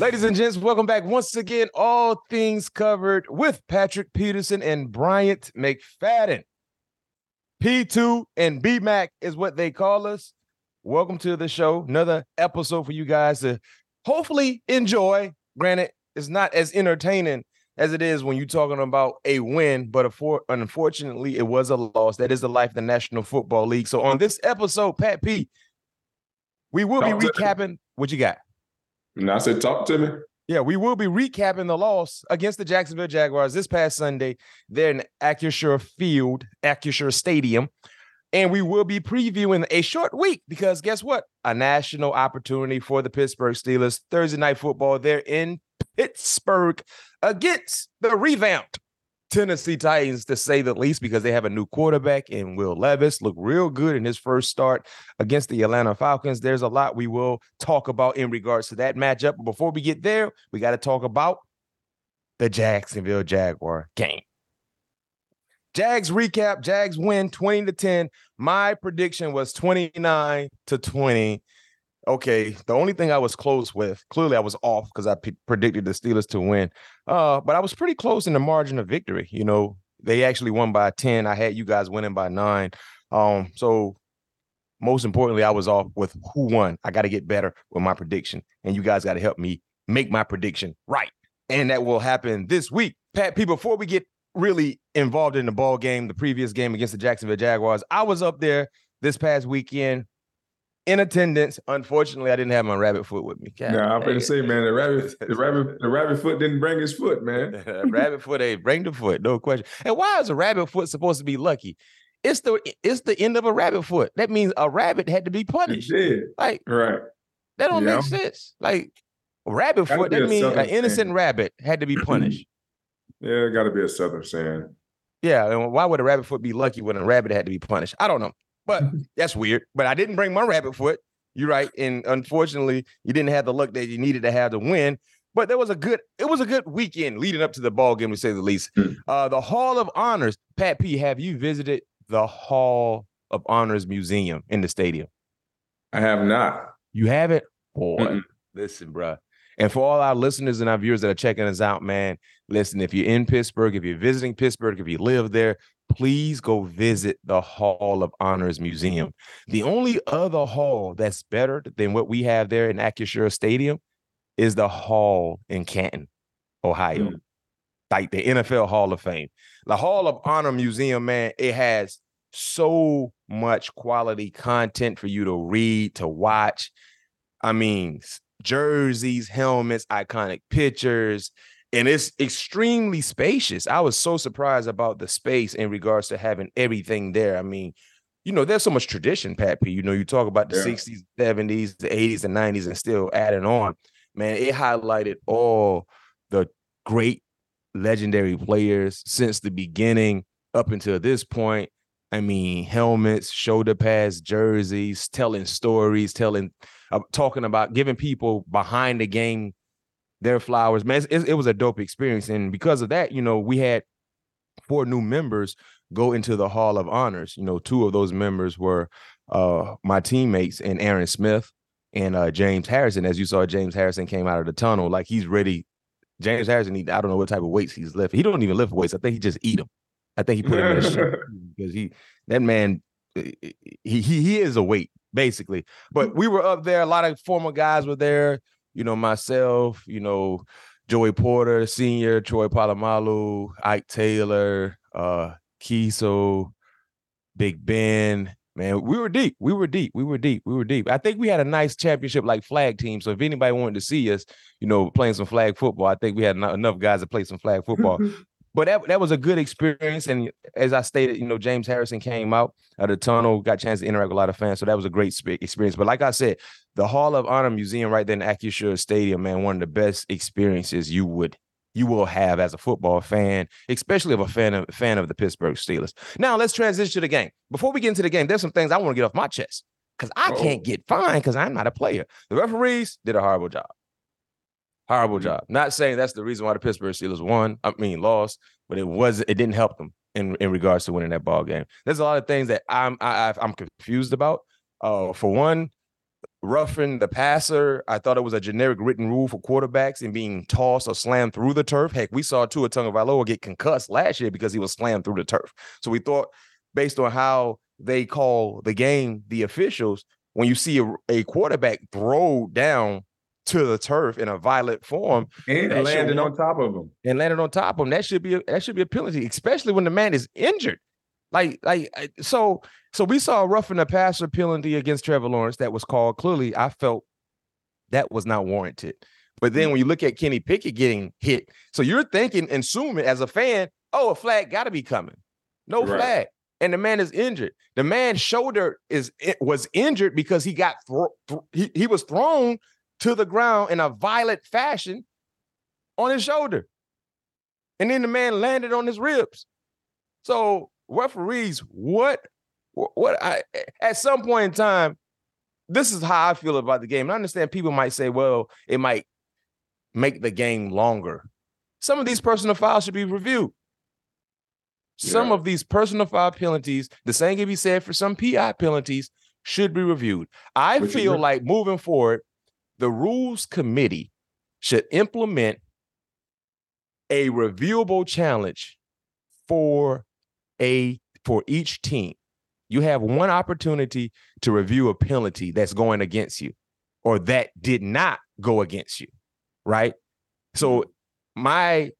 Ladies and gents, welcome back once again. All things covered with Patrick Peterson and Bryant McFadden. P2 and BMAC is what they call us. Welcome to the show. Another episode for you guys to hopefully enjoy. Granted, it's not as entertaining as it is when you're talking about a win, but unfortunately, it was a loss. That is the life of the National Football League. So on this episode, Pat P, we will be recapping what you got. And I said, talk to me. Yeah, we will be recapping the loss against the Jacksonville Jaguars this past Sunday. They're in Acrisure Field, Acrisure Stadium. And we will be previewing a short week because guess what? A national opportunity for the Pittsburgh Steelers. Thursday night football. They're in Pittsburgh against the revamped Tennessee Titans, to say the least, because they have a new quarterback in Will Levis. Look real good in his first start against the Atlanta Falcons. There's a lot we will talk about in regards to that matchup. But before we get there, we got to talk about the Jacksonville Jaguar game. Jags recap, Jags win 20 to 10. My prediction was 29 to 20 okay, the only thing I was close with, clearly I was off because I p- predicted the Steelers to win. Uh, but I was pretty close in the margin of victory. You know, they actually won by 10. I had you guys winning by nine. Um, so most importantly, I was off with who won. I got to get better with my prediction, and you guys got to help me make my prediction right. And that will happen this week. Pat P, before we get really involved in the ball game, the previous game against the Jacksonville Jaguars, I was up there this past weekend in attendance. Unfortunately, I didn't have my rabbit foot with me. God, nah, I'm gonna say, man, the rabbit, the rabbit, the rabbit foot didn't bring his foot, man. rabbit foot, ain't bring the foot, no question. And why is a rabbit foot supposed to be lucky? It's the it's the end of a rabbit foot. That means a rabbit had to be punished. Like right. That don't yeah. make sense. Like rabbit foot, that means an innocent saying. rabbit had to be punished. yeah, it got to be a southern saying. Yeah, and why would a rabbit foot be lucky when a rabbit had to be punished? I don't know. But that's weird. But I didn't bring my rabbit foot. You're right. And unfortunately, you didn't have the luck that you needed to have to win. But there was a good, it was a good weekend leading up to the ball game, to say the least. Hmm. Uh, the Hall of Honors. Pat P, have you visited the Hall of Honors Museum in the stadium? I have not. You haven't? Boy, Mm-mm. listen, bro. And for all our listeners and our viewers that are checking us out, man, listen, if you're in Pittsburgh, if you're visiting Pittsburgh, if you live there, please go visit the Hall of Honors Museum. The only other hall that's better than what we have there in Acrisure Stadium is the hall in Canton, Ohio, mm. like the NFL Hall of Fame. The Hall of Honor Museum, man, it has so much quality content for you to read, to watch. I mean, jerseys, helmets, iconic pictures, and it's extremely spacious. I was so surprised about the space in regards to having everything there. I mean, you know, there's so much tradition, Pat P. You know, you talk about the yeah. 60s, 70s, the 80s, and 90s, and still adding on. Man, it highlighted all the great legendary players since the beginning up until this point. I mean, helmets, shoulder pads, jerseys, telling stories, telling, uh, talking about giving people behind the game their flowers. Man, it, it was a dope experience, and because of that, you know, we had four new members go into the Hall of Honors. You know, two of those members were uh, my teammates and Aaron Smith and uh, James Harrison. As you saw, James Harrison came out of the tunnel like he's ready James Harrison, he, I don't know what type of weights he's lifting. He don't even lift weights. I think he just eat them. I think he put him in a because he that man he he he is a weight basically. But we were up there. A lot of former guys were there. You know, myself. You know, Joey Porter Senior, Troy Polamalu, Ike Taylor, uh, Keisel, Big Ben. Man, we were deep. We were deep. We were deep. We were deep. I think we had a nice championship like flag team. So if anybody wanted to see us, you know, playing some flag football, I think we had enough guys to play some flag football. but that, that was a good experience. And as I stated, you know, James Harrison came out of the tunnel, got a chance to interact with a lot of fans. So that was a great experience. But like I said, the Hall of Honor Museum right there in Acrisure Stadium, man, one of the best experiences you would you will have as a football fan, especially of a fan of fan of the Pittsburgh Steelers. Now let's transition to the game. Before we get into the game, there's some things I want to get off my chest because I Uh-oh. can't get fined because I'm not a player. The referees did a horrible job. Horrible mm-hmm. job. Not saying that's the reason why the Pittsburgh Steelers won. I mean, lost, but it was it didn't help them in, in regards to winning that ball game. There's a lot of things that I'm I, I'm confused about. Uh, for one, roughing the passer. I thought it was a generic written rule for quarterbacks and being tossed or slammed through the turf. Heck, we saw Tua Tagovailoa get concussed last year because he was slammed through the turf. So we thought, based on how they call the game, the officials, when you see a, a quarterback throw down to the turf in a violent form and landed on top of him and landed on top of him, that should be a, that should be a penalty, especially when the man is injured. Like, like so so we saw a roughing the passer penalty against Trevor Lawrence that was called. Clearly, I felt that was not warranted. But then when you look at Kenny Pickett getting hit, so you're thinking, and assuming as a fan, oh, a flag got to be coming. No right. flag. And the man is injured. The man's shoulder is eh, was injured because he got thro- th- he, he was thrown to the ground in a violent fashion on his shoulder. And then the man landed on his ribs. So referees, what what I at some point in time, this is how I feel about the game. And I understand people might say, well, it might make the game longer. Some of these personal files should be reviewed. Yeah. Some of these personal file penalties, the same can be said for some PI penalties, should be reviewed. I Which feel like moving forward, the rules committee should implement a reviewable challenge for a for each team you have one opportunity to review a penalty that's going against you or that did not go against you, right? So mm-hmm. my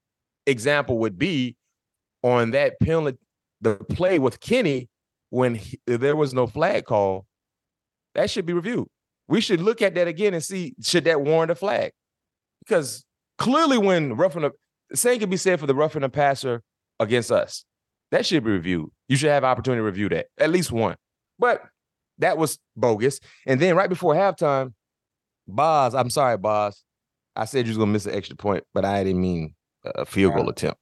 example would be on that penalty, the play with Kenny when he, there was no flag call, that should be reviewed. We should look at that again and see should that warrant a flag? Because clearly, when roughing a same can be said for the roughing a passer against us. That should be reviewed. You should have opportunity to review that, at least one. But that was bogus. And then right before halftime, Boz, I'm sorry, Boz. I said you was gonna miss an extra point, but I didn't mean a field goal I, attempt.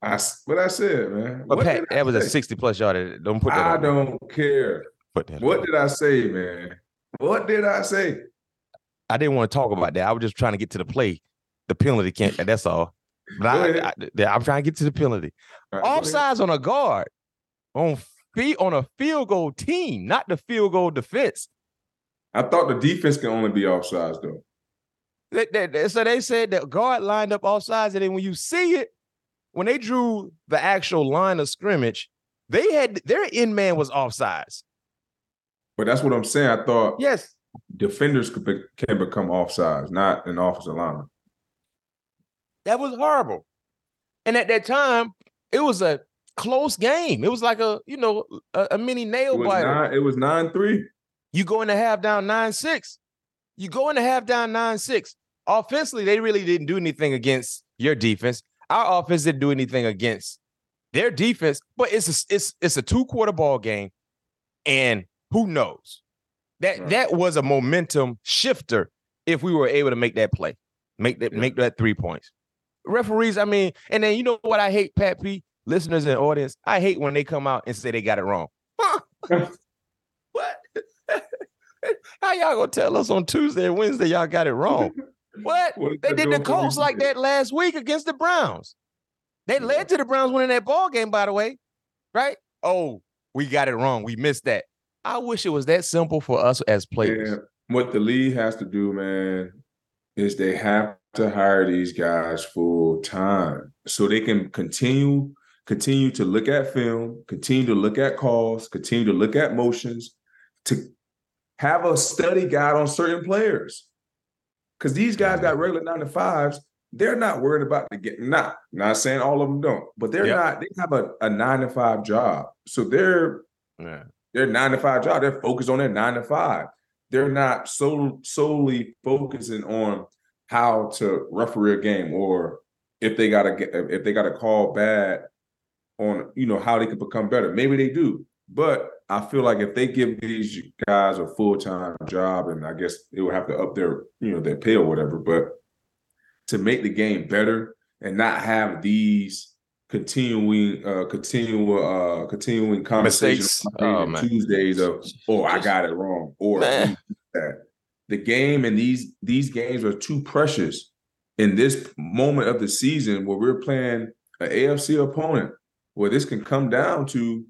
I what I said, man. But Pat, that was a 60 plus yard. Don't put that. I don't care. Put that what on. did I say, man? What did I say? I didn't want to talk about that. I was just trying to get to the play, the penalty can't. That's all. But I, I, am trying to get to the penalty. Right, Offsides on a guard, on feet on a field goal team, not the field goal defense. I thought the defense can only be offsides though. They, they, so they said that guard lined up offsides, and then when you see it, when they drew the actual line of scrimmage, they had their end man was offsides. But that's what I'm saying. I thought yes, defenders could be, can become offsides, not an offensive lineman. That was horrible. And at that time, it was a close game. It was like a, you know, a, a mini nail it biter. Nine, it was 9-3. You go in the half down 9-6. You go in the half down 9-6. Offensively, they really didn't do anything against your defense. Our offense didn't do anything against their defense, but it's a, it's it's a two quarter ball game, and who knows that right. that was a momentum shifter if we were able to make that play, make that yeah. make that three points referees, I mean, and then you know what I hate, Pat P, listeners and audience, I hate when they come out and say they got it wrong. what? How y'all gonna tell us on Tuesday and Wednesday y'all got it wrong? What? what they did the Colts like that last week against the Browns. They led to the Browns winning that ball game, by the way. Right? Oh, we got it wrong. We missed that. I wish it was that simple for us as players. Yeah. What the league has to do, man, is they have to hire these guys full time so they can continue continue to look at film, continue to look at calls, continue to look at motions, to have a study guide on certain players. Because these guys got regular nine to fives, they're not worried about the get. Not not saying all of them don't, but they're yep. not. They have a, a nine to five job, so they're yeah. They're nine to five job. They're focused on their nine to five. They're not so solely focusing on how to referee a game or if they got get if they got to call bad on you know how they could become better. Maybe they do, but I feel like if they give these guys a full time job, and I guess it would have to up their you know their pay or whatever, but to make the game better and not have these continuing uh continual uh continuing conversations oh, Tuesdays of oh I got it wrong or that. The game and these these games are too precious in this moment of the season where we're playing an AFC opponent where this can come down to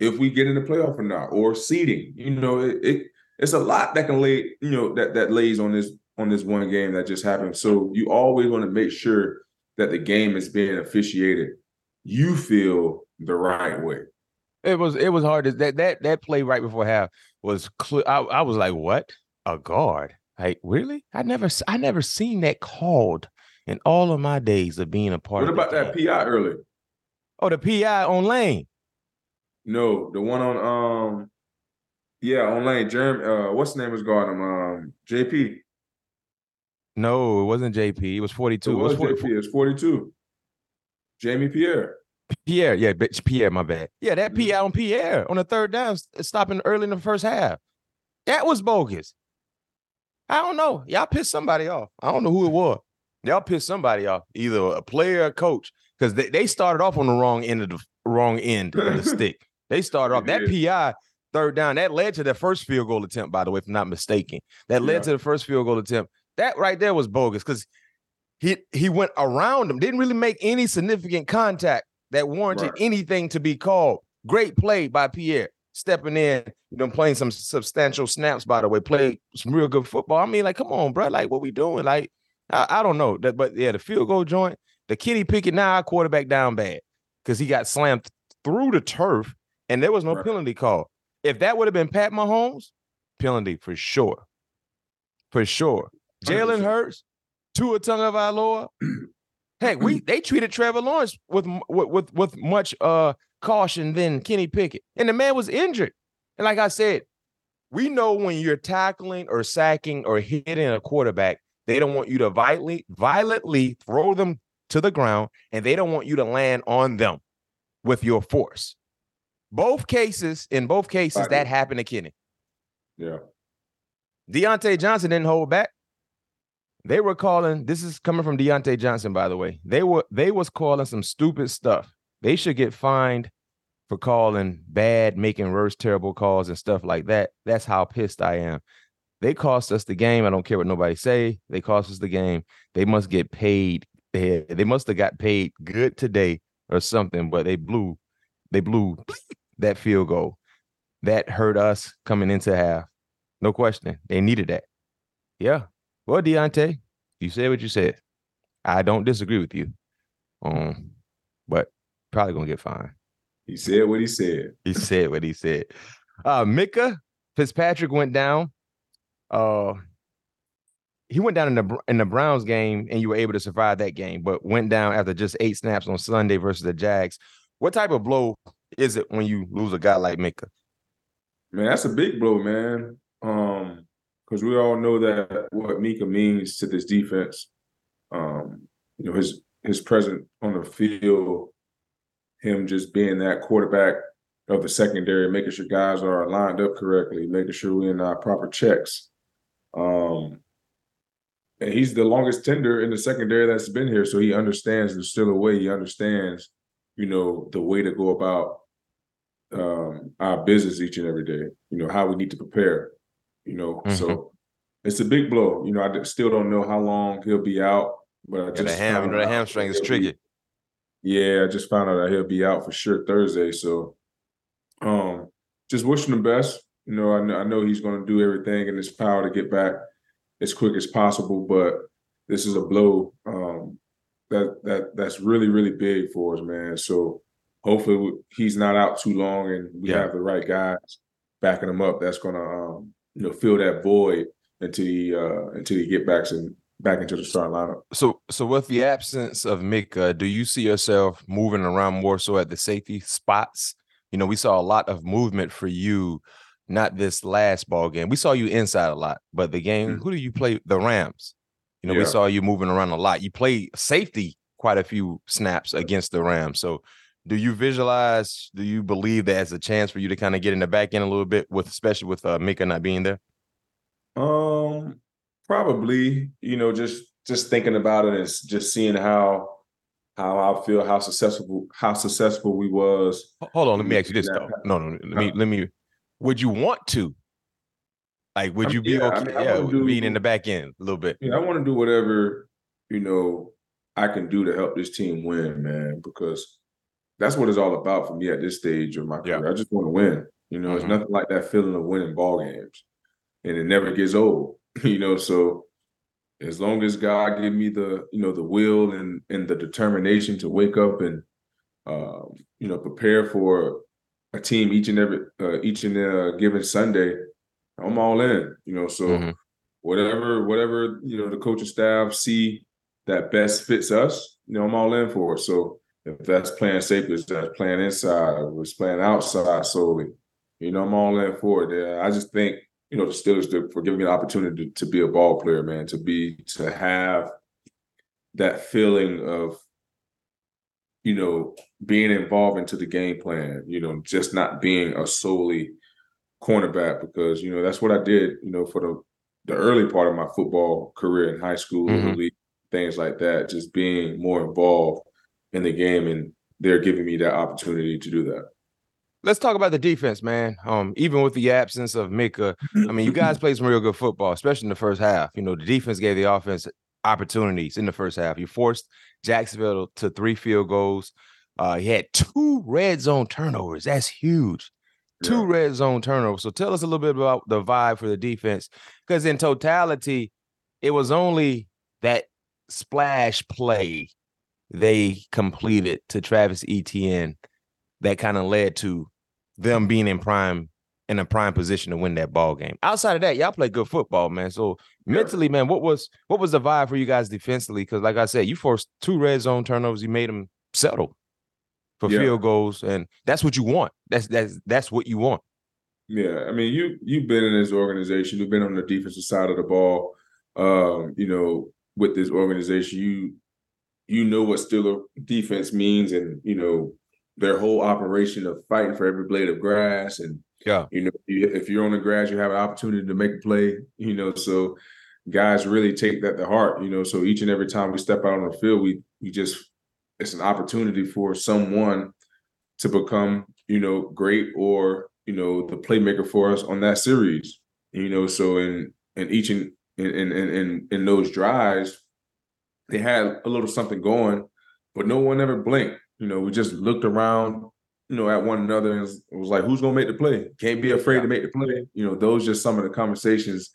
if we get in the playoff or not, or seeding. You know, it, it it's a lot that can lay, you know, that that lays on this on this one game that just happened. So you always want to make sure that the game is being officiated. You feel the right way. It was it was hard. That that that play right before half was clear. I, I was like, what a guard? Like really? I never I never seen that called in all of my days of being a part. What about that PI earlier? Oh, the PI on Lane. No, the one on um, yeah, on Lane. Jeremy, uh, what's the name was guarding him? Um, JP. No, it wasn't JP. It was 42. It was, it was 40, JP. It was 42. Jamie Pierre. Pierre, yeah, bitch, Pierre, my bad. Yeah, that mm-hmm. PI on Pierre on the third down, stopping early in the first half. That was bogus. I don't know. Y'all pissed somebody off. I don't know who it was. Y'all pissed somebody off, either a player or coach because they, they started off on the wrong end of the wrong end of the stick. They started off that PI third down that led to the first field goal attempt. By the way, if I'm not mistaken, that led yeah. to the first field goal attempt. That right there was bogus because he he went around him, didn't really make any significant contact that warranted right. anything to be called. Great play by Pierre stepping in, you know, playing some substantial snaps. By the way, played some real good football. I mean, like, come on, bro, like, what we doing? Like, I, I don't know that, but yeah, the field goal joint the Kenny Pickett now our quarterback down bad because he got slammed through the turf and there was no right. penalty call. If that would have been Pat Mahomes, penalty for sure. For sure. Jalen Hurts, Tua Tagovailoa. Heck, we they treated Trevor Lawrence with with with, with much uh caution than Kenny Pickett. And the man was injured. And like I said, we know when you're tackling or sacking or hitting a quarterback, they don't want you to violently violently throw them to the ground and they don't want you to land on them with your force. Both cases, in both cases, that happened to Kenny. Yeah. Diontae Johnson didn't hold back. They were calling, this is coming from Diontae Johnson, by the way. They were they was calling some stupid stuff. They should get fined for calling bad, making worse, terrible calls and stuff like that. That's how pissed I am. They cost us the game. I don't care what nobody say. They cost us the game. They must get paid they they must have got paid good today or something, but they blew they blew that field goal. That hurt us coming into half. No question. They needed that. Yeah. Well, Diontae, you said what you said. I don't disagree with you. Um, but probably gonna get fined. He said what he said. he said what he said. Uh Minkah Fitzpatrick went down. Uh he went down in the in the Browns game and you were able to survive that game, but went down after just eight snaps on Sunday versus the Jags. What type of blow is it when you lose a guy like Minkah? Man, that's a big blow, man. Um, because we all know that what Minkah means to this defense. Um, you know, his his presence on the field, him just being that quarterback of the secondary, making sure guys are lined up correctly, making sure we're in our proper checks. Um, and he's the longest tender in the secondary that's been here, so he understands the Steeler way. He understands, you know, the way to go about um, our business each and every day. You know how we need to prepare. You know, mm-hmm. so it's a big blow. You know, I still don't know how long he'll be out, but I just the ham, you know, the hamstring is triggered. Yeah, I just found out that he'll be out for sure Thursday. So, um, just wishing him the best. You know, I know, I know he's going to do everything in his power to get back as quick as possible. But this is a blow um, that that that's really really big for us, man. So hopefully he's not out too long, and we yeah. have the right guys backing him up. That's gonna um, you know fill that void until he uh, until he get back and back into the starting lineup. So so with the absence of Minkah, do you see yourself moving around more so at the safety spots? You know, we saw a lot of movement for you not this last ball game. We saw you inside a lot, but the game, mm-hmm. who do you play? The Rams. You know, yeah. we saw you moving around a lot. You played safety quite a few snaps against the Rams. So do you visualize, do you believe that as a chance for you to kind of get in the back end a little bit with especially with uh, Minkah not being there? Um probably, you know, just just thinking about it and just seeing how how I feel, how successful how successful we was. Hold on, let me ask you this though. No, no, let me let me would you want to? Like, would you be yeah, okay? I mean, yeah, do, being in the back end a little bit. Yeah, I want to do whatever you know I can do to help this team win, man. Because that's what it's all about for me at this stage of my career. Yeah. I just want to win. You know, mm-hmm. it's nothing like that feeling of winning ball games, and it never gets old. You know, so as long as God give me the you know the will and and the determination to wake up and uh, you know prepare for a team each and every uh, each and uh, given Sunday, I'm all in. You know, so mm-hmm. whatever whatever you know the coaching staff see that best fits us, you know, I'm all in for it. So if that's playing safety, if that's playing inside, if it's playing outside solely, you know, I'm all in for it. Yeah, I just think you know the Steelers for giving me the opportunity to, to be a ball player, man, to be to have that feeling of you know, being involved into the game plan, you know, just not being a solely cornerback because, you know, that's what I did, you know, for the the early part of my football career in high school, mm-hmm. league, things like that, just being more involved in the game and they're giving me that opportunity to do that. Let's talk about the defense, man. Um, even with the absence of Minkah, I mean, you guys played some real good football, especially in the first half. You know, the defense gave the offense opportunities in the first half. You forced Jacksonville to three field goals. Uh, he had two red zone turnovers. That's huge. Two yeah. red zone turnovers. So tell us a little bit about the vibe for the defense. Because in totality, it was only that splash play they completed to Travis Etienne that kind of led to them being in prime in a prime position to win that ball game. Outside of that, y'all play good football, man. So mentally, man, what was what was the vibe for you guys defensively? Because like I said, you forced two red zone turnovers, you made them settle for yeah. field goals, and that's what you want. That's that's that's what you want. Yeah, I mean, you you've been in this organization, you've been on the defensive side of the ball. Um, you know, with this organization, you you know what Steeler defense means, and you know their whole operation of fighting for every blade of grass and yeah. You know, if you're on the grass, you have an opportunity to make a play, you know, so guys really take that to heart, you know. So each and every time we step out on the field, we we just it's an opportunity for someone to become, you know, great or, you know, the playmaker for us on that series. You know, so in in each and in in in in those drives, they had a little something going, but no one ever blinked. You know, we just looked around you know, at one another and was, was like, who's gonna make the play? Can't be afraid to make the play. You know, those just some of the conversations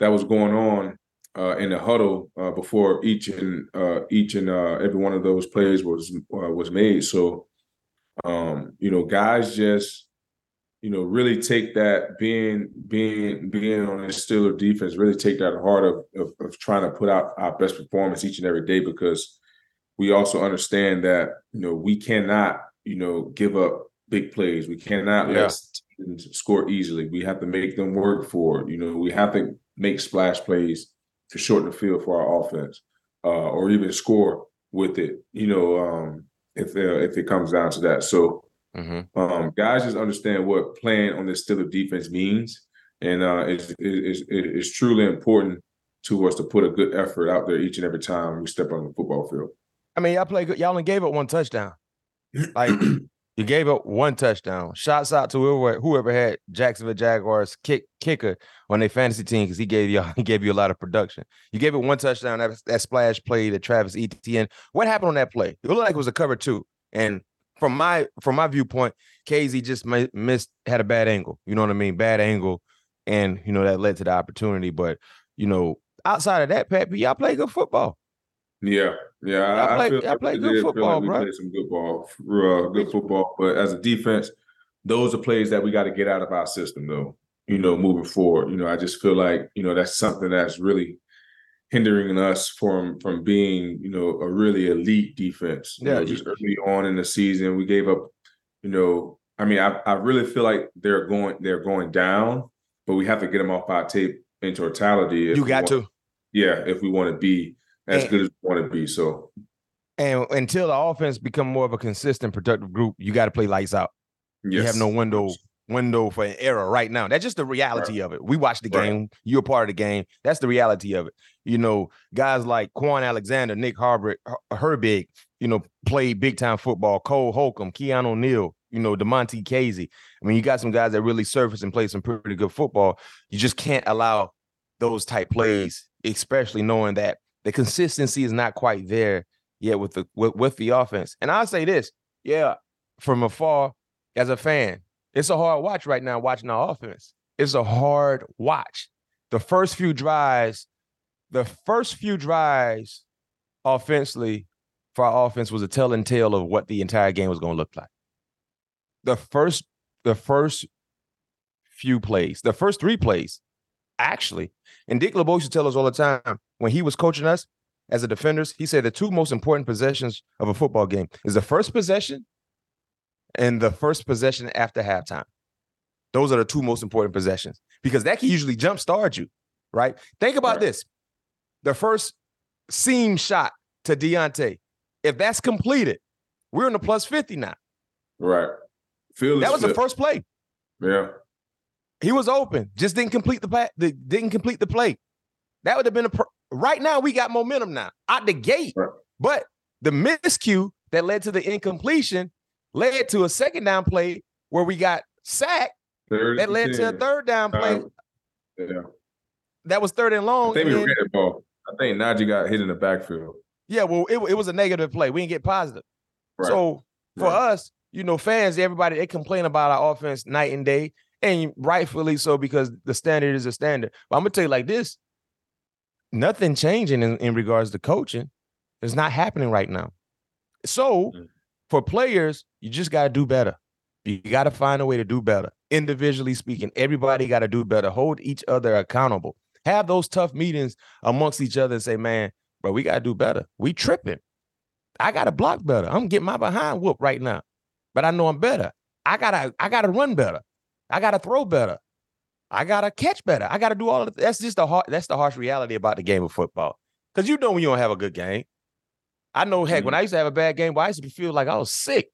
that was going on uh, in the huddle uh, before each and uh, each and uh, every one of those plays was uh, was made. So, um, you know, guys just you know really take that being being being on the Steeler defense really take that heart of, of of trying to put out our best performance each and every day because we also understand that you know we cannot you know, give up big plays. We cannot yeah. let score easily. We have to make them work for it. You know, we have to make splash plays to shorten the field for our offense, uh, or even score with it. You know, um, if uh, if it comes down to that. So, mm-hmm. um, guys just understand what playing on this still of defense means, and uh, it's, it's, it's truly important to us to put a good effort out there each and every time we step on the football field. I mean, y'all play good. Y'all only gave up one touchdown. Like you gave up one touchdown. Shots out to whoever whoever had Jacksonville Jaguars kick kicker on their fantasy team because he gave you he gave you a lot of production. You gave it one touchdown. That, that splash play to Travis Etienne. What happened on that play? It looked like it was a cover two. And from my from my viewpoint, Kazee just missed had a bad angle. You know what I mean? Bad angle, and you know that led to the opportunity. But you know, outside of that, Pat, y'all play good football. Yeah, yeah. I, play, I, I play good football, like bro. Play some good ball, uh, good football. But as a defense, those are plays that we got to get out of our system, though. You know, moving forward. You know, I just feel like you know that's something that's really hindering us from from being you know a really elite defense. You yeah, know, just early on in the season, we gave up. You know, I mean, I I really feel like they're going they're going down, but we have to get them off our tape in totality. You got want, to. Yeah, if we want to be as and, good as we want to be. So, and until the offense become more of a consistent, productive group, you got to play lights out. Yes. You have no window window for an error right now. That's just the reality right. of it. We watch the game. You're part of the game. That's the reality of it. You know, guys like Kwon Alexander, Nick Herbig, Herbig, you know, played big time football. Cole Holcomb, Keanu Neal, you know, Damontae Kazee. I mean, you got some guys that really surface and play some pretty good football. You just can't allow those type plays, especially knowing that the consistency is not quite there yet with the with, with the offense. And I'll say this, yeah, from afar as a fan, it's a hard watch right now watching our offense. It's a hard watch. The first few drives, the first few drives offensively for our offense was a telling tale of what the entire game was going to look like. The first, the first few plays, the first three plays, actually, and Dick LeBeau used to tell us all the time when he was coaching us as a defenders, he said the two most important possessions of a football game is the first possession and the first possession after halftime. Those are the two most important possessions because that can usually jumpstart you, right? Think about right. this. The first seam shot to Diontae, if that's completed, we're in the plus 50 now. Right. That was flip. the first play. Yeah. He was open, just didn't complete the play. The, didn't complete the play. That would have been a. right now, we got momentum now out the gate. Right. But the miscue that led to the incompletion led to a second down play where we got sacked. Third that led 10. to a third down play. Um, yeah. That was third and long. I think we ran the ball. I think Najee got hit in the backfield. Yeah, well, it, it was a negative play. We didn't get positive. Right. So for right. us, you know, fans, everybody, they complain about our offense night and day, and rightfully so because the standard is a standard. But I'm gonna tell you like this: nothing changing in, in regards to coaching. It's not happening right now. So mm-hmm. for players, you just gotta do better. You gotta find a way to do better. Individually speaking, everybody gotta do better. Hold each other accountable. Have those tough meetings amongst each other and say, man, bro, we gotta do better. We tripping. I gotta block better. I'm getting my behind whoop right now, but I know I'm better. I gotta, I gotta run better. I gotta throw better. I gotta catch better. I gotta do all of that. That's just the hard, that's the harsh reality about the game of football. Cause you know when you don't have a good game. I know heck, mm-hmm. when I used to have a bad game, well, I used to feel like I was sick.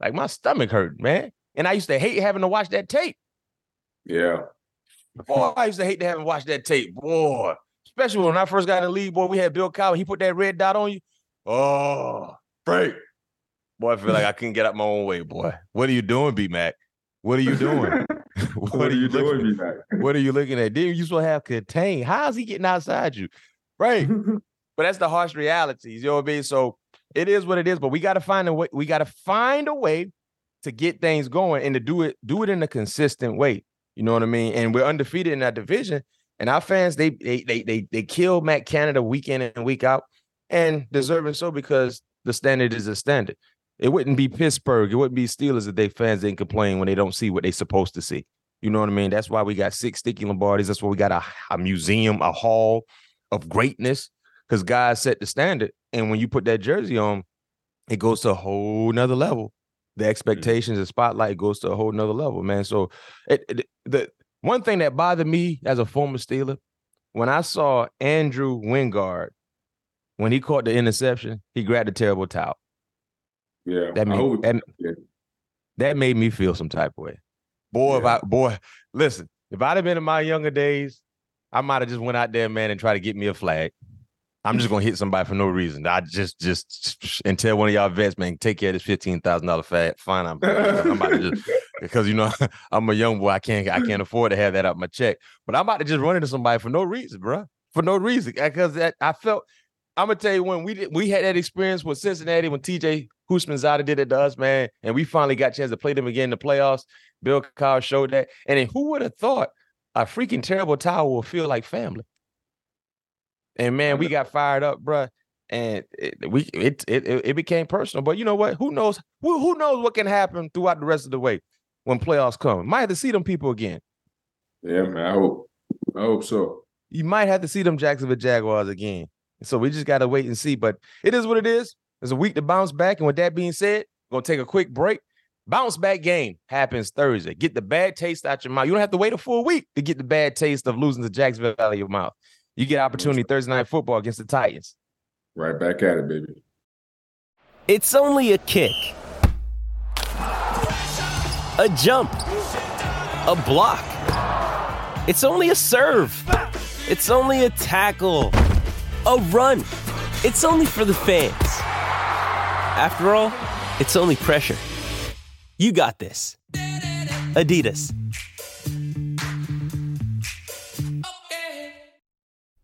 Like my stomach hurt, man. And I used to hate having to watch that tape. Yeah. Boy, I used to hate to have to watch that tape. Boy. Especially when I first got in the league, boy, we had Bill Cowher. He put that red dot on you. Oh, Frank. Boy, I feel like I couldn't get up my own way, boy. What are you doing, B Mac? What are you doing? what, what, are you doing, B Mac? What are you looking at? Didn't you supposed to have contain? How's he getting outside you? Right. but that's the harsh realities. You know what I mean? So it is what it is. But we got to find a way. We got to find a way to get things going and to do it, do it in a consistent way. You know what I mean? And we're undefeated in that division. And our fans, they they they they they kill Matt Canada week in and week out, and deserving so because the standard is a standard. It wouldn't be Pittsburgh, it wouldn't be Steelers if they fans didn't complain when they don't see what they're supposed to see. You know what I mean? That's why we got six sticky Lombardis. That's why we got a, a museum, a hall of greatness, because guys set the standard. And when you put that jersey on, it goes to a whole nother level. The mm-hmm. expectations, the spotlight goes to a whole nother level, man. So it, it, the one thing that bothered me as a former Steeler, when I saw Andrew Wingard, when he caught the interception, he grabbed a terrible towel. Yeah, that made, that, yeah. that made me feel some type of way. Boy, yeah. if I boy, listen, if I'd have been in my younger days, I might have just went out there, man, and try to get me a flag. I'm just gonna hit somebody for no reason. I just just and tell one of y'all vets, man, take care of this fifteen thousand dollar fat fine. I'm, I'm about to just because you know I'm a young boy. I can't I can't afford to have that out my check. But I'm about to just run into somebody for no reason, bro. For no reason, eh, because that I felt. I'm gonna tell you when we did we had that experience with Cincinnati when TJ Houshmandzadeh did it to us, man, and we finally got a chance to play them again in the playoffs. Bill Cowher showed that, and then who would have thought a freaking terrible towel will feel like family? And man, we got fired up, bro. And it, we it, it it became personal. But you know what? Who knows? Who, who knows what can happen throughout the rest of the way when playoffs come? Might have to see them people again. Yeah, man. I hope. I hope so. You might have to see them Jacksonville Jaguars again. So we just got to wait and see. But it is what it is. There's a week to bounce back. And with that being said, we're gonna take a quick break. Bounce back game happens Thursday. Get the bad taste out your mouth. You don't have to wait a full week to get the bad taste of losing to Jacksonville out of your mouth. You get opportunity Thursday night football against the Titans. Right back at it, baby. It's only a kick, a jump, a block. It's only a serve. It's only a tackle, a run. It's only for the fans. After all, it's only pressure. You got this. Adidas.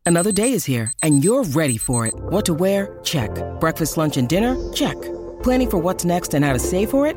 Another day is here, and you're ready for it. What to wear? Check. Breakfast, lunch, and dinner? Check. Planning for what's next and how to save for it?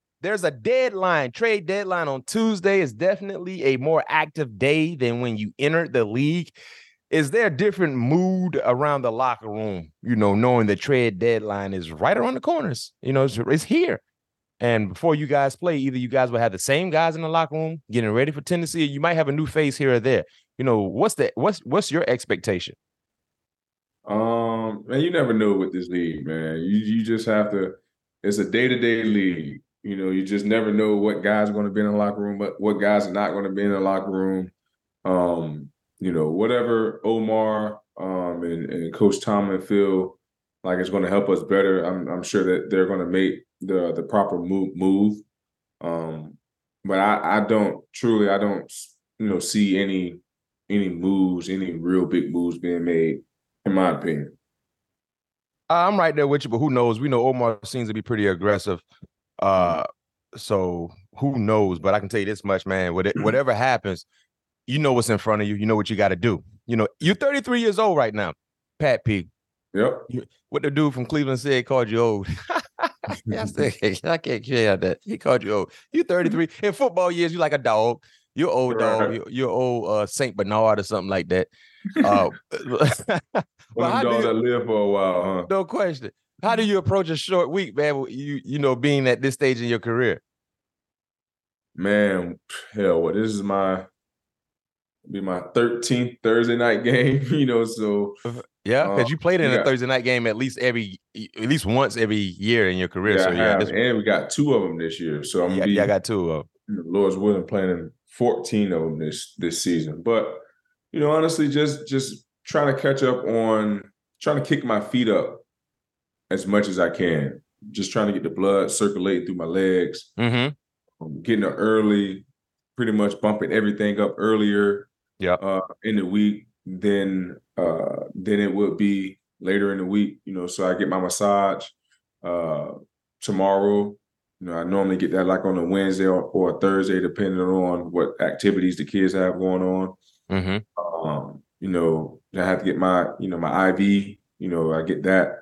there's a deadline, trade deadline on Tuesday. is definitely a more active day than when you entered the league. Is there a different mood around the locker room, you know, knowing the trade deadline is right around the corners? You know, it's, it's here. And before you guys play, either you guys will have the same guys in the locker room getting ready for Tennessee, or you might have a new face here or there. You know, what's the what's what's your expectation? Um, man, you never know with this league, man. You you just have to. It's a day to day league. You know, you just never know what guys are going to be in the locker room, but what guys are not going to be in the locker room. Um, you know, whatever Omar um and, and Coach Tomlin feel like it's going to help us better. I'm I'm sure that they're going to make the the proper move move. Um, but I I don't truly I don't you know see any any moves, any real big moves being made in my opinion. I'm right there with you, but who knows? We know Omar seems to be pretty aggressive. Uh, so who knows? But I can tell you this much, man. Whatever happens, you know what's in front of you. You know what you got to do. You know, you're 33 years old right now, Pat P. Yep. What the dude from Cleveland said called you old. I, I can't share that. He called you old. You're 33. In football years, you're like a dog. You're old dog. You're, you're old uh, Saint Bernard or something like that. Uh, One of dogs that live for a while, huh? No question. How do you approach a short week, man? You you know, being at this stage in your career. Man, hell, what this is my be my 13th Thursday night game, you know. So yeah, because uh, you played in a Thursday night game at least every at least once every year in your career. Yeah, so yeah, and we got two of them this year. So I'm yeah, be, yeah, I got two of them. Lord's willing, playing in 14 of them this this season. But you know, honestly, just just trying to catch up on trying to kick my feet up as much as I can. Just trying to get the blood circulating through my legs. Mm-hmm. getting up early, pretty much bumping everything up earlier. Yeah. Uh, in the week than uh, than it would be later in the week. You know, so I get my massage uh, tomorrow. You know, I normally get that like on a Wednesday or, or a Thursday, depending on what activities the kids have going on. Mm-hmm. Um, you know, I have to get my, you know, my IV. You know, I get that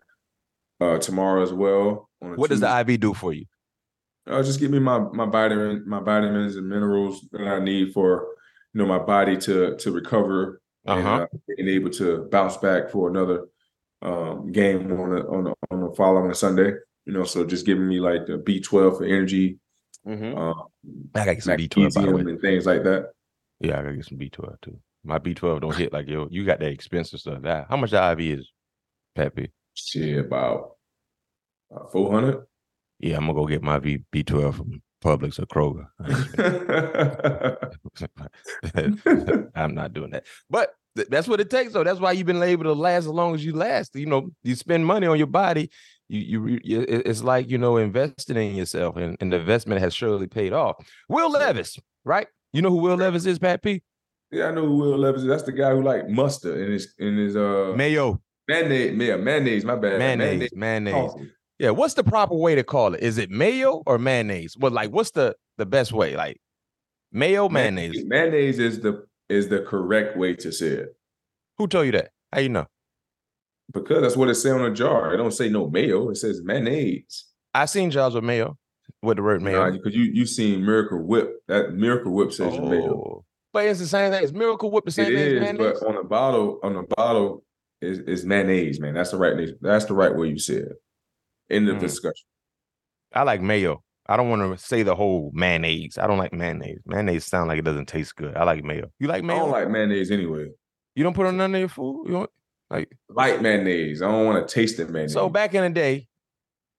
uh, tomorrow as well. What Tuesday. does the IV do for you? Uh, just give me my my vitamin, my vitamins and minerals that I need for you know my body to to recover uh-huh. and uh, being able to bounce back for another um, game on the on the on the following Sunday. You know, so just giving me like the B twelve for energy. Mm-hmm. Um, I gotta some B twelve and things like that. Yeah, I gotta get some B twelve too. My B twelve don't hit like yo. You got that expensive stuff. That how much the IV is, Peppy? Shit, about, about four hundred. Yeah, I'm gonna go get my B B twelve from Publix or Kroger. I'm not doing that. But th- that's what it takes, though. That's why you've been able to last as long as you last. You know, you spend money on your body. You, you, you it's like you know investing in yourself, and, and the investment has surely paid off. Will Levis, right? You know who Will Levis is, Pat P. Yeah, I know who Will Levis is. That's the guy who like mustard in his in his uh mayo. Mayonnaise, yeah, mayonnaise, my bad. Mayonnaise, mayonnaise. mayonnaise. Oh. Yeah, what's the proper way to call it? Is it mayo or mayonnaise? Well, like, what's the the best way? Like, mayo, mayonnaise. Mayonnaise is the is the correct way to say it. Who told you that? How you know? Because that's what it says on the jar. It don't say no mayo. It says mayonnaise. I seen jars with mayo, with the word mayo. Because nah, you you seen Miracle Whip. That Miracle Whip says oh. mayo. But it's the same thing. It's Miracle Whip the same it thing is, But on the bottle, on the bottle is is mayonnaise, man. That's the right that's the right way you said it. End of mm. discussion. I like mayo. I don't want to say the whole mayonnaise. I don't like mayonnaise. Mayonnaise sound like it doesn't taste good. I like mayo. You like mayo? I don't like mayonnaise anyway. You don't put on none of your food. You don't like light mayonnaise. I don't want to taste it mayonnaise. So back in the day,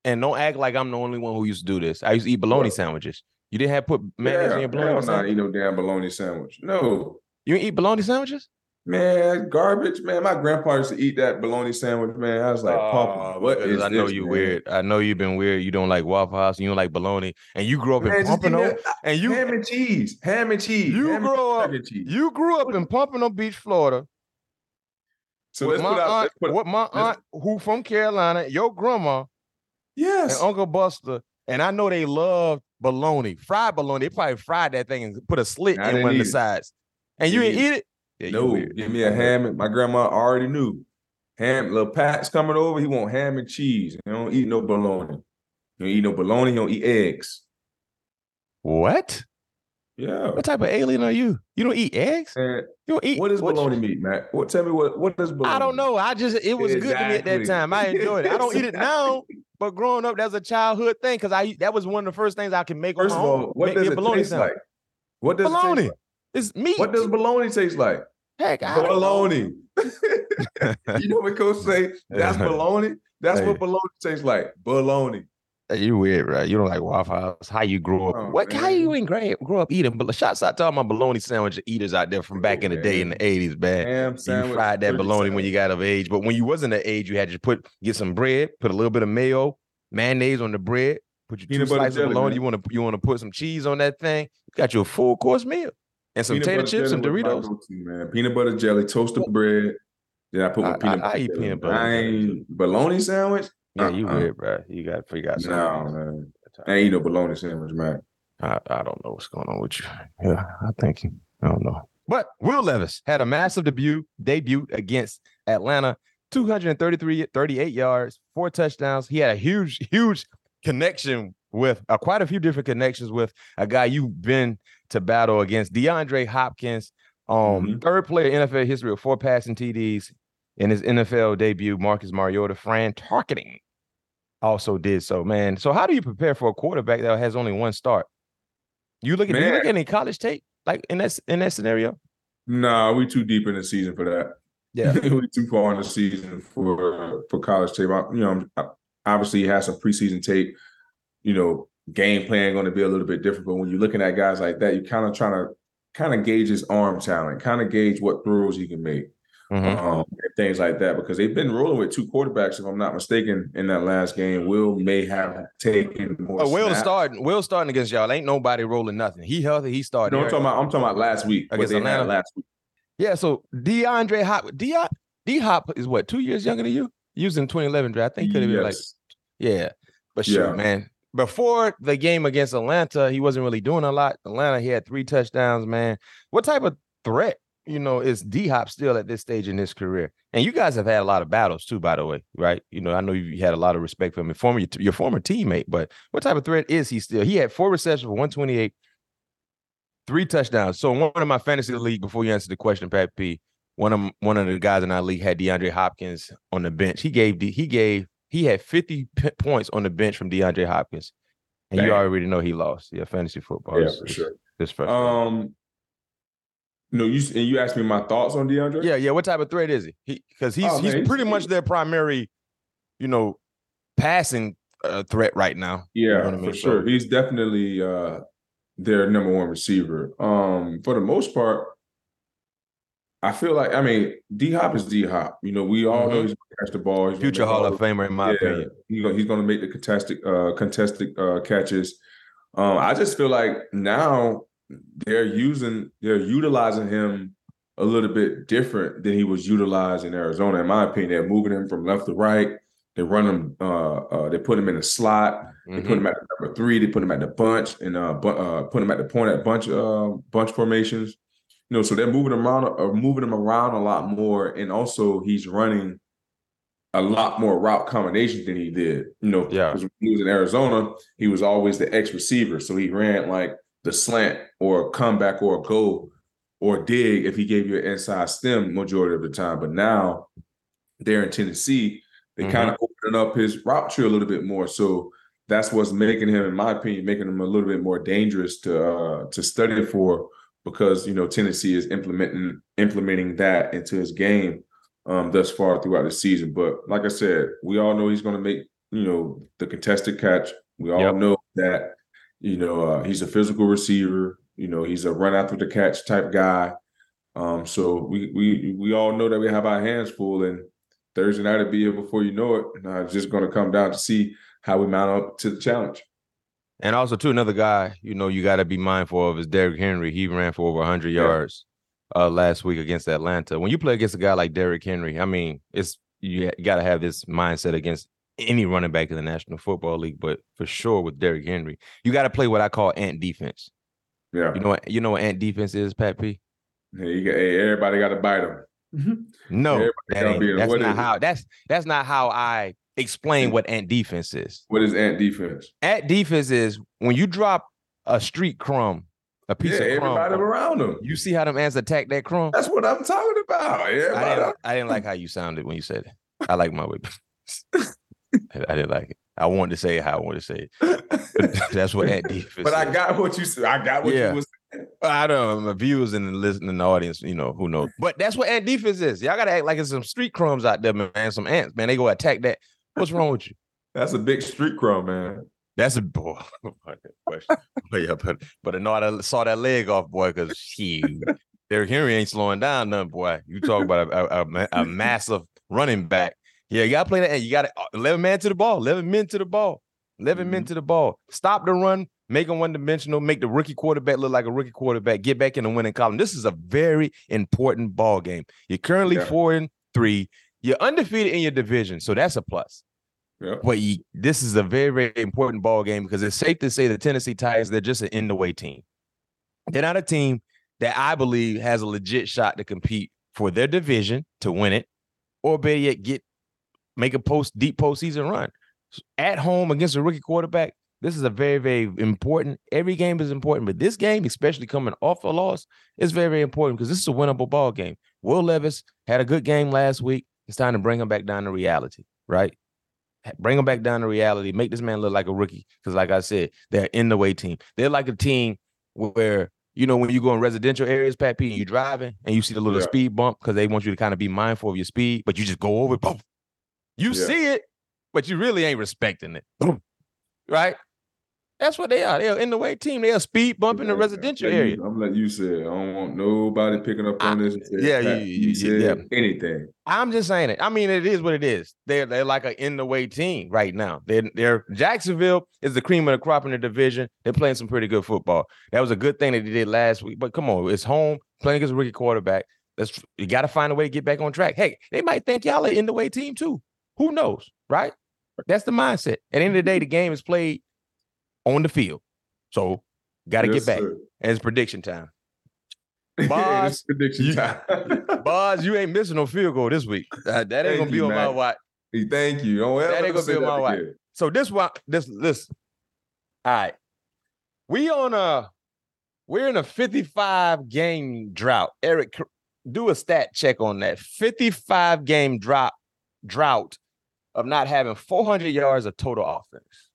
and don't act like I'm the only one who used to do this. I used to eat bologna what? sandwiches. You didn't have put mayonnaise yeah, in your bologna. I'm not eat no damn bologna sandwich. No. You eat bologna sandwiches? Man, garbage, man. My grandpa used to eat that bologna sandwich, man. I was like, Papa, oh, what is I know this, you man? weird. I know you've been weird. You don't like Waffle House. You don't like bologna, and you grew up man, in Pompano. Uh, and you ham and cheese, ham and cheese. You ham grew up. You grew up in Pompano Beach, Florida. So with my out, aunt, with my aunt who from Carolina, your grandma, yes, and Uncle Buster, and I know they love bologna, fried bologna. They probably fried that thing and put a slit in one of the sides. And you didn't eat it. Yeah, no, give me a ham. My grandma already knew. Ham, little Pat's coming over. He want ham and cheese. He don't eat no bologna. He don't eat no bologna. He don't eat eggs. What? Yeah. What type of alien are you? You don't eat eggs? you don't eat. What is bologna you... meat, Matt? What? Tell me what. What does bologna? I don't know. I just it was exactly. good to me at that time. I enjoyed it. I don't eat it now, but growing up, that's a childhood thing because I that was one of the first things I can make. First of all, what does it taste like? What does bologna? It taste like? It's meat. What does bologna taste like? Heck, I bologna. you know what Coach say? That's bologna. That's hey. what bologna tastes like. Bologna. You weird, right? You don't like Waffle House. How you grew up? Oh, what? Man. How you ain't grow, grow up eating? But shots out to all my bologna sandwich eaters out there from back in the day in the eighties, man. Sandwich, you fried that bologna sandwich. when you got of age, but when you wasn't of age, you had to put get some bread, put a little bit of mayo, mayonnaise on the bread, put your two slices of bologna. Man. You want to you want to put some cheese on that thing. Got you got your full course meal and some potato chips, some Doritos. man. Peanut butter jelly, toasted bread. Then I put my peanut. I, I, I eat peanut butter. I ain't bologna sandwich. Yeah, you uh-uh. weird, bro. You got forgot. No, man. I ain't no bologna sandwich, man. I, I don't know what's going on with you. Yeah, I think you. I don't know. But Will Levis had a massive debut debut against Atlanta. 233, 38 yards, four touchdowns. He had a huge, huge connection with uh, quite a few different connections with a guy you've been to battle against, DeAndre Hopkins. Um, mm-hmm. third player in NFL history with four passing TDs in his NFL debut. Marcus Mariota, Fran Tarkenton also did so. Man, so how do you prepare for a quarterback that has only one start? You look at you look at any college tape like in that in that scenario? Nah, we too deep in the season for that. Yeah, we too far in the season for for college tape. I, you know, obviously he has some preseason tape you know, game plan going to be a little bit different. But when you're looking at guys like that, you're kind of trying to kind of gauge his arm talent, kind of gauge what throws he can make. Mm-hmm. Um, and things like that because they've been rolling with two quarterbacks, if I'm not mistaken, in that last game. Will may have taken more. Oh, Will starting. Will starting against y'all. Ain't nobody rolling nothing. He healthy. He started. No, I'm talking about. I'm talking about last week against Atlanta. Last week. Yeah. So DeAndre Hop, D D Hop is what two years younger than you. Using 2011 draft. I think could have yes. been like, yeah. But sure, yeah. man before the game against Atlanta, he wasn't really doing a lot. Atlanta, he had three touchdowns, man. What type of threat, you know, is D Hop still at this stage in his career? And you guys have had a lot of battles too, by the way, right? You know, I know you had a lot of respect for him, former your former teammate, but what type of threat is he still? He had four receptions for 128, three touchdowns. So one of my fantasy league, before you answer the question, Pat P, one of one of the guys in our league had DeAndre Hopkins on the bench. He gave he gave he had 50 p- points on the bench from DeAndre Hopkins. And Dang. you already know he lost. Yeah, fantasy football. Yeah, for sure. This first. Um, no, you and you asked me my thoughts on DeAndre. Yeah, yeah. What type of threat is he? He because he's oh, he's man, pretty much their primary, you know, passing uh, threat right now. Yeah, you know I mean? for sure. So, he's definitely uh their number one receiver. Um, for the most part, I feel like I mean D Hop is D Hop. You know, we all mm-hmm. know he's gonna catch the ball. He's Future Hall of Famer, in my yeah, opinion. He's gonna, he's gonna make the contested uh, contested uh, catches. Um, I just feel like now they're using they're utilizing him a little bit different than he was utilized in Arizona. In my opinion, they're moving him from left to right. They run him. Uh, uh, they put him in a slot. They mm-hmm. put him at number three. They put him at the bunch and uh, bu- uh, put him at the point at bunch uh, bunch formations. You know, so they're moving him around, uh, moving him around a lot more, and also he's running a lot more route combinations than he did. You know, yeah. When he was in Arizona, he was always the X receiver, so he ran like the slant or a comeback or a go or dig if he gave you an inside stem majority of the time. But now they're in Tennessee, they mm-hmm. kind of opening up his route tree a little bit more. So that's what's making him, in my opinion, making him a little bit more dangerous to uh, to study for because you know Tennessee is implementing implementing that into his game um, thus far throughout the season. But like I said, we all know he's going to make you know the contested catch. We all yep. know that you know uh, he's a physical receiver. You know he's a run after the catch type guy. Um, so we we we all know that we have our hands full, and Thursday night will be here before you know it. And uh, it's just going to come down to see how we mount up to the challenge. And also, too, another guy you know you got to be mindful of is Derrick Henry. He ran for over 100 yeah. yards uh, last week against Atlanta. When you play against a guy like Derrick Henry, I mean, it's you got to have this mindset against any running back in the National Football League, but for sure with Derrick Henry, you got to play what I call ant defense. Yeah, you know what you know what ant defense is, Pat P. You got hey, everybody got to bite them. no, that that's not how. That's that's not how I explain what ant defense is. What is ant defense? Ant defense is when you drop a street crumb, a piece yeah, of crumb. Everybody around them. You see how them ants attack that crumb? That's what I'm talking about. I didn't, I didn't, like how you sounded when you said it. I like my way. I didn't like it. I wanted to say how I wanted to say it. That's what ant defense. But is. I got what you said. I got what yeah. you was saying. I don't know. My viewers and the listening the audience, you know, who knows. But that's what ant defense is. Y'all gotta act like it's some street crumbs out there, man. Some ants, man. They go attack that. What's wrong with you? That's a big street crow, man. That's a boy. but yeah, but but I know I saw that leg off, boy, because she Derrick Henry ain't slowing down, none, boy. You talk about a, a, a massive running back. Yeah, you gotta play that. You got 11 man to the ball, 11 men to the ball, 11 mm-hmm. men to the ball. Stop the run, make them one dimensional, make the rookie quarterback look like a rookie quarterback, get back in the winning column. This is a very important ball game. You're currently yeah. four and three. You're undefeated in your division, so that's a plus. But you, this is a very, very important ball game because it's safe to say the Tennessee Titans, they're just an in the way team. They're not a team that I believe has a legit shot to compete for their division to win it, or better yet, get make a post deep postseason run. At home against a rookie quarterback, this is a very, very important. Every game is important, but this game, especially coming off a loss, is very, very important because this is a winnable ball game. Will Levis had a good game last week. It's time to bring him back down to reality, right? Bring them back down to reality. Make this man look like a rookie. Because, like I said, they're in the way team. They're like a team where you know when you go in residential areas, Pat P, and you're driving and you see the little yeah. speed bump because they want you to kind of be mindful of your speed, but you just go over it. Boom. You yeah. see it, but you really ain't respecting it. Boom. Right? That's what they are. They're in the way team. They're speed bump in the residential I'm area. I'm like you said. I don't want nobody picking up on I, this. Yeah, you, you, you yeah. anything. I'm just saying it. I mean, it is what it is. They're they're like an in the way team right now. They're, they're Jacksonville is the cream of the crop in the division. They're playing some pretty good football. That was a good thing that they did last week. But come on, it's home playing against a rookie quarterback. Let's you got to find a way to get back on track. Hey, they might think y'all are in the way team too. Who knows, right? That's the mindset. At the end of the day, the game is played on the field. So got to yes, get back. Sir. And it's prediction time. Boss, prediction you, time. Boss, you ain't missing no field goal this week. Uh, that ain't gonna be you, on man. my watch. Thank you. Don't that ain't gonna be on my watch. So this one, this this. All right, we on a we're in a 55 game drought. Eric, do a stat check on that. 55 game drop drought of not having 400 yards of total offense.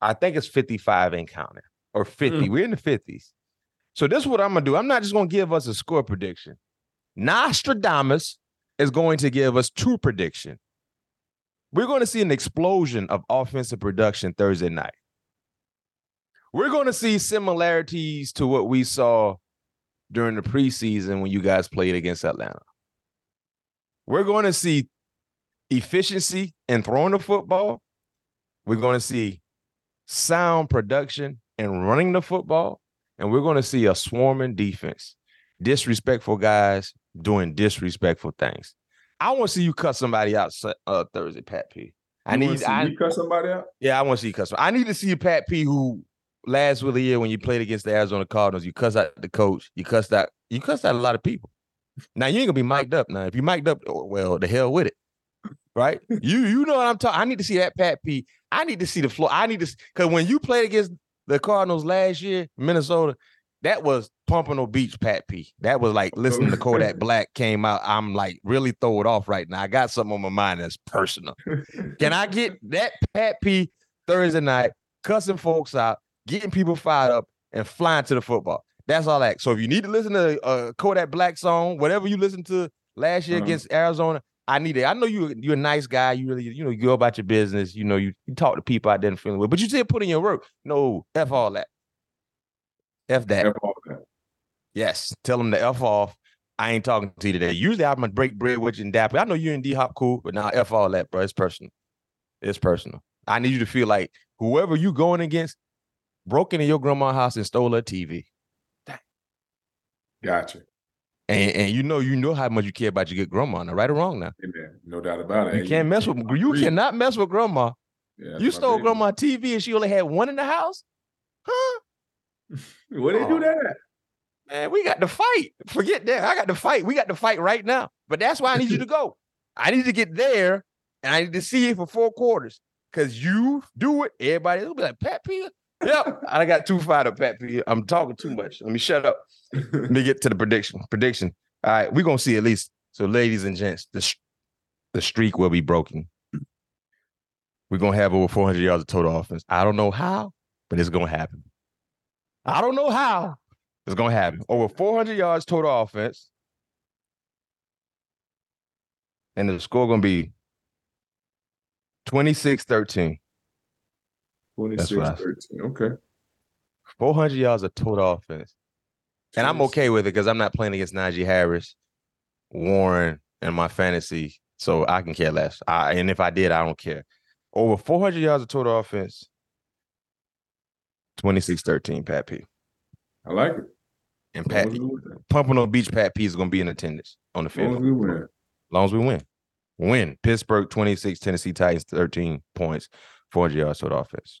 I think it's 55 ain't counting or 50. Mm. We're in the 50s. So this is what I'm gonna do. I'm not just gonna give us a score prediction. Nostradamus is going to give us two prediction. We're going to see an explosion of offensive production Thursday night. We're going to see similarities to what we saw during the preseason when you guys played against Atlanta. We're going to see efficiency in throwing the football. We're going to see sound production and running the football, and we're going to see a swarming defense, disrespectful guys doing disrespectful things. I want to see you cut somebody out uh, Thursday, Pat P. I You need I me cut somebody out. yeah, I want to see you cuss. I need to see you, Pat P. Who last of the year when you played against the Arizona Cardinals, you cussed out the coach, you cussed out, you cussed out a lot of people. Now you ain't gonna be mic'd up. Now if you mic'd up, oh, well, the hell with it, right? you you know what I'm talking. I need to see that Pat P. I need to see the floor. I need to because when you played against the Cardinals last year, Minnesota, that was Pompano Beach Pat P. That was like listening to Kodak Black came out. I'm like really throw it off right now. I got something on my mind that's personal. Can I get that Pat P Thursday night, cussing folks out, getting people fired up, and flying to the football? That's all that. So if you need to listen to a Kodak Black song, whatever you listened to last year Uh-huh. against Arizona, I need it. I know you you're a nice guy. You really you know you go about your business. You know you, you talk to people out there and feeling with, but you still put in your work. No, f all that. F that. F all that. Yes, tell them to f off. I ain't talking to you today. Usually I'm gonna break bread with you and dap. I know you and D Hop cool, but now f all that, bro. It's personal. It's personal. I need you to feel like whoever you going against broke into your grandma's house and stole her TV. Gotcha. And, and you know you know how much you care about your good grandma now, right or wrong now. Amen. No doubt about it. You can't mess with you cannot mess with grandma. Yeah, You stole baby. grandma TV and she only had one in the house? Huh? Where they Oh. do that at? Man, we got to fight. Forget that. I got to fight. We got to fight right now. But that's why I need you to go. I need to get there and I need to see you for four quarters. Cause you do it, everybody will be like, Pat P. Yep. I got too fired up, Pat. I'm talking too much. Let me shut up. Let me get to the prediction. Prediction. All right, we're gonna see at least. So, ladies and gents, the the streak will be broken. We're gonna have over 400 yards of total offense. I don't know how, but it's gonna happen. I don't know how. It's gonna happen. Over 400 yards total offense, and the score gonna be 26-13. 26, what I- 13. Okay. 400 yards of total offense. And I'm okay with it because I'm not playing against Najee Harris, Warren, and my fantasy, so I can care less. I, and if I did, I don't care. Over 400 yards of total offense, 26-13, Pat P. I like it. And Pat long as we win. Pompano Beach Pat P is going to be in attendance on the As long field. as we win. As long as we win. Win. Pittsburgh 26, Tennessee Titans 13 points, 400 yards total offense.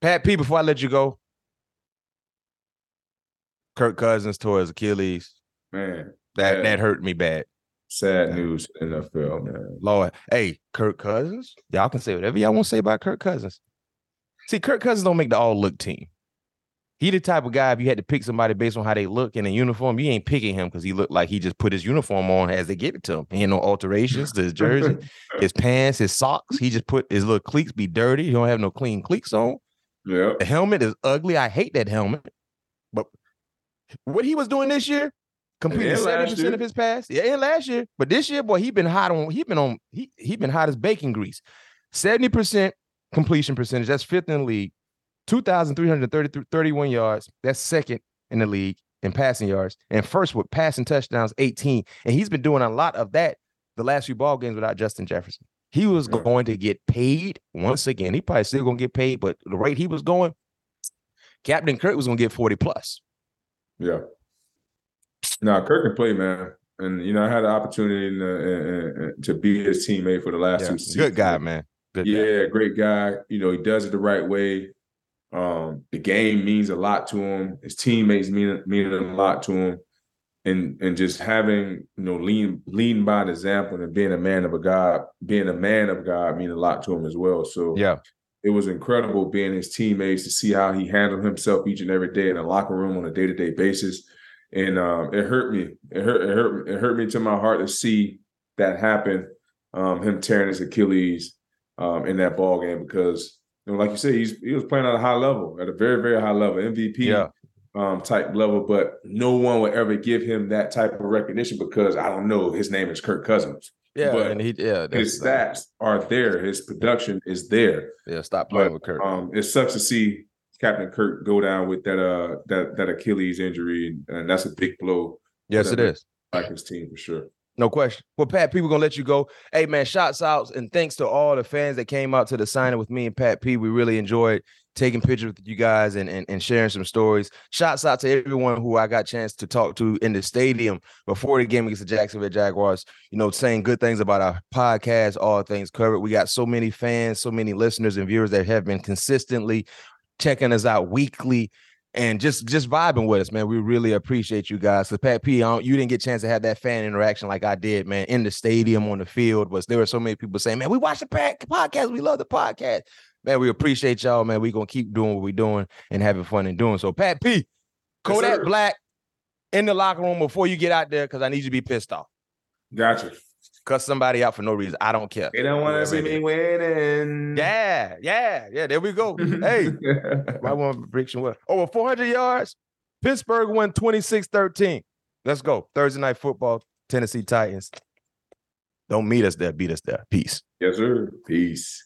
Pat P, before I let you go, Kirk Cousins tore his Achilles. Man, That that hurt me bad. sad news in the NFL, man. Lord, hey, Kirk Cousins, y'all can say whatever y'all want to say about Kirk Cousins. See, Kirk Cousins don't make the all look team. He the type of guy if you had to pick somebody based on how they look in a uniform, you ain't picking him because he looked like he just put his uniform on as they give it to him. He ain't no alterations to his jersey, his pants, his socks. He just put his little cleats be dirty. He don't have no clean cleats on. Yeah. The helmet is ugly. I hate that helmet. But what he was doing this year, completed And last seventy percent year. of his pass. Yeah, and last year. But this year, boy, he been hot on. He been on. He he been hot as bacon grease. Seventy percent completion percentage. That's fifth in the league. Two thousand three hundred thirty-one yards. That's second in the league in passing yards, and first with passing touchdowns, eighteen. And he's been doing a lot of that the last few ball games without Justin Jefferson. He was Yeah. going to get paid once again. He probably still gonna get paid, but the rate he was going, Captain Kirk was gonna get 40 plus. Yeah. Now Kirk can play, man. And you know, I had the opportunity in, uh, uh, to be his teammate for the last Yeah. two seasons. Good guy, man. Good guy. Yeah, great guy. You know, he does it the right way. Um, the game means a lot to him. His teammates mean mean a lot to him. And and just having you know leading leading by an example and being a man of a God, being a man of God mean a lot to him as well. So yeah, it was incredible being his teammates to see how he handled himself each and every day in the locker room on a day to day basis, and um, it hurt me. It hurt. It hurt. It hurt me to my heart to see that happen. Um, him tearing his Achilles um, in that ball game because, you know, like you said, he's he was playing at a high level, at a very very high level, MVP. Yeah um, type level, but no one would ever give him that type of recognition because I don't know. His name is Kirk Cousins. Yeah, but and he yeah, his stats are there. His production is there. Yeah, stop playing but, with Kirk. Um, it sucks to see Captain Kirk go down with that uh that that Achilles injury, and that's a big blow. Yes, it is. Like his team for sure. No question. Well, Pat P, we're gonna let you go. Hey man, shots out and thanks to all the fans that came out to the signing with me and Pat P. We really enjoyed taking pictures with you guys and, and, and sharing some stories. Shouts out to everyone who I got a chance to talk to in the stadium before the game against the Jacksonville Jaguars, you know, saying good things about our podcast, all things covered. We got so many fans, so many listeners and viewers that have been consistently checking us out weekly and just just vibing with us, man. We really appreciate you guys. So Pat P, you didn't get a chance to have that fan interaction like I did, man, in the stadium on the field. Was there were so many people saying, "Man, we watch the podcast. We love the podcast." Man, we appreciate y'all, man. We gonna keep doing what we're doing and having fun and doing so. Pat P, Kodak yes, Black in the locker room before you get out there, because I need you to be pissed off. Gotcha cuss somebody out for no reason. I don't care. They don't want to see me winning. Yeah, yeah, yeah. There we go. hey, I want prediction what? Over 400 yards. Pittsburgh won 26-13. Let's go. Thursday night football, Tennessee Titans. Don't meet us there, beat us there. Peace. Yes, sir. Peace.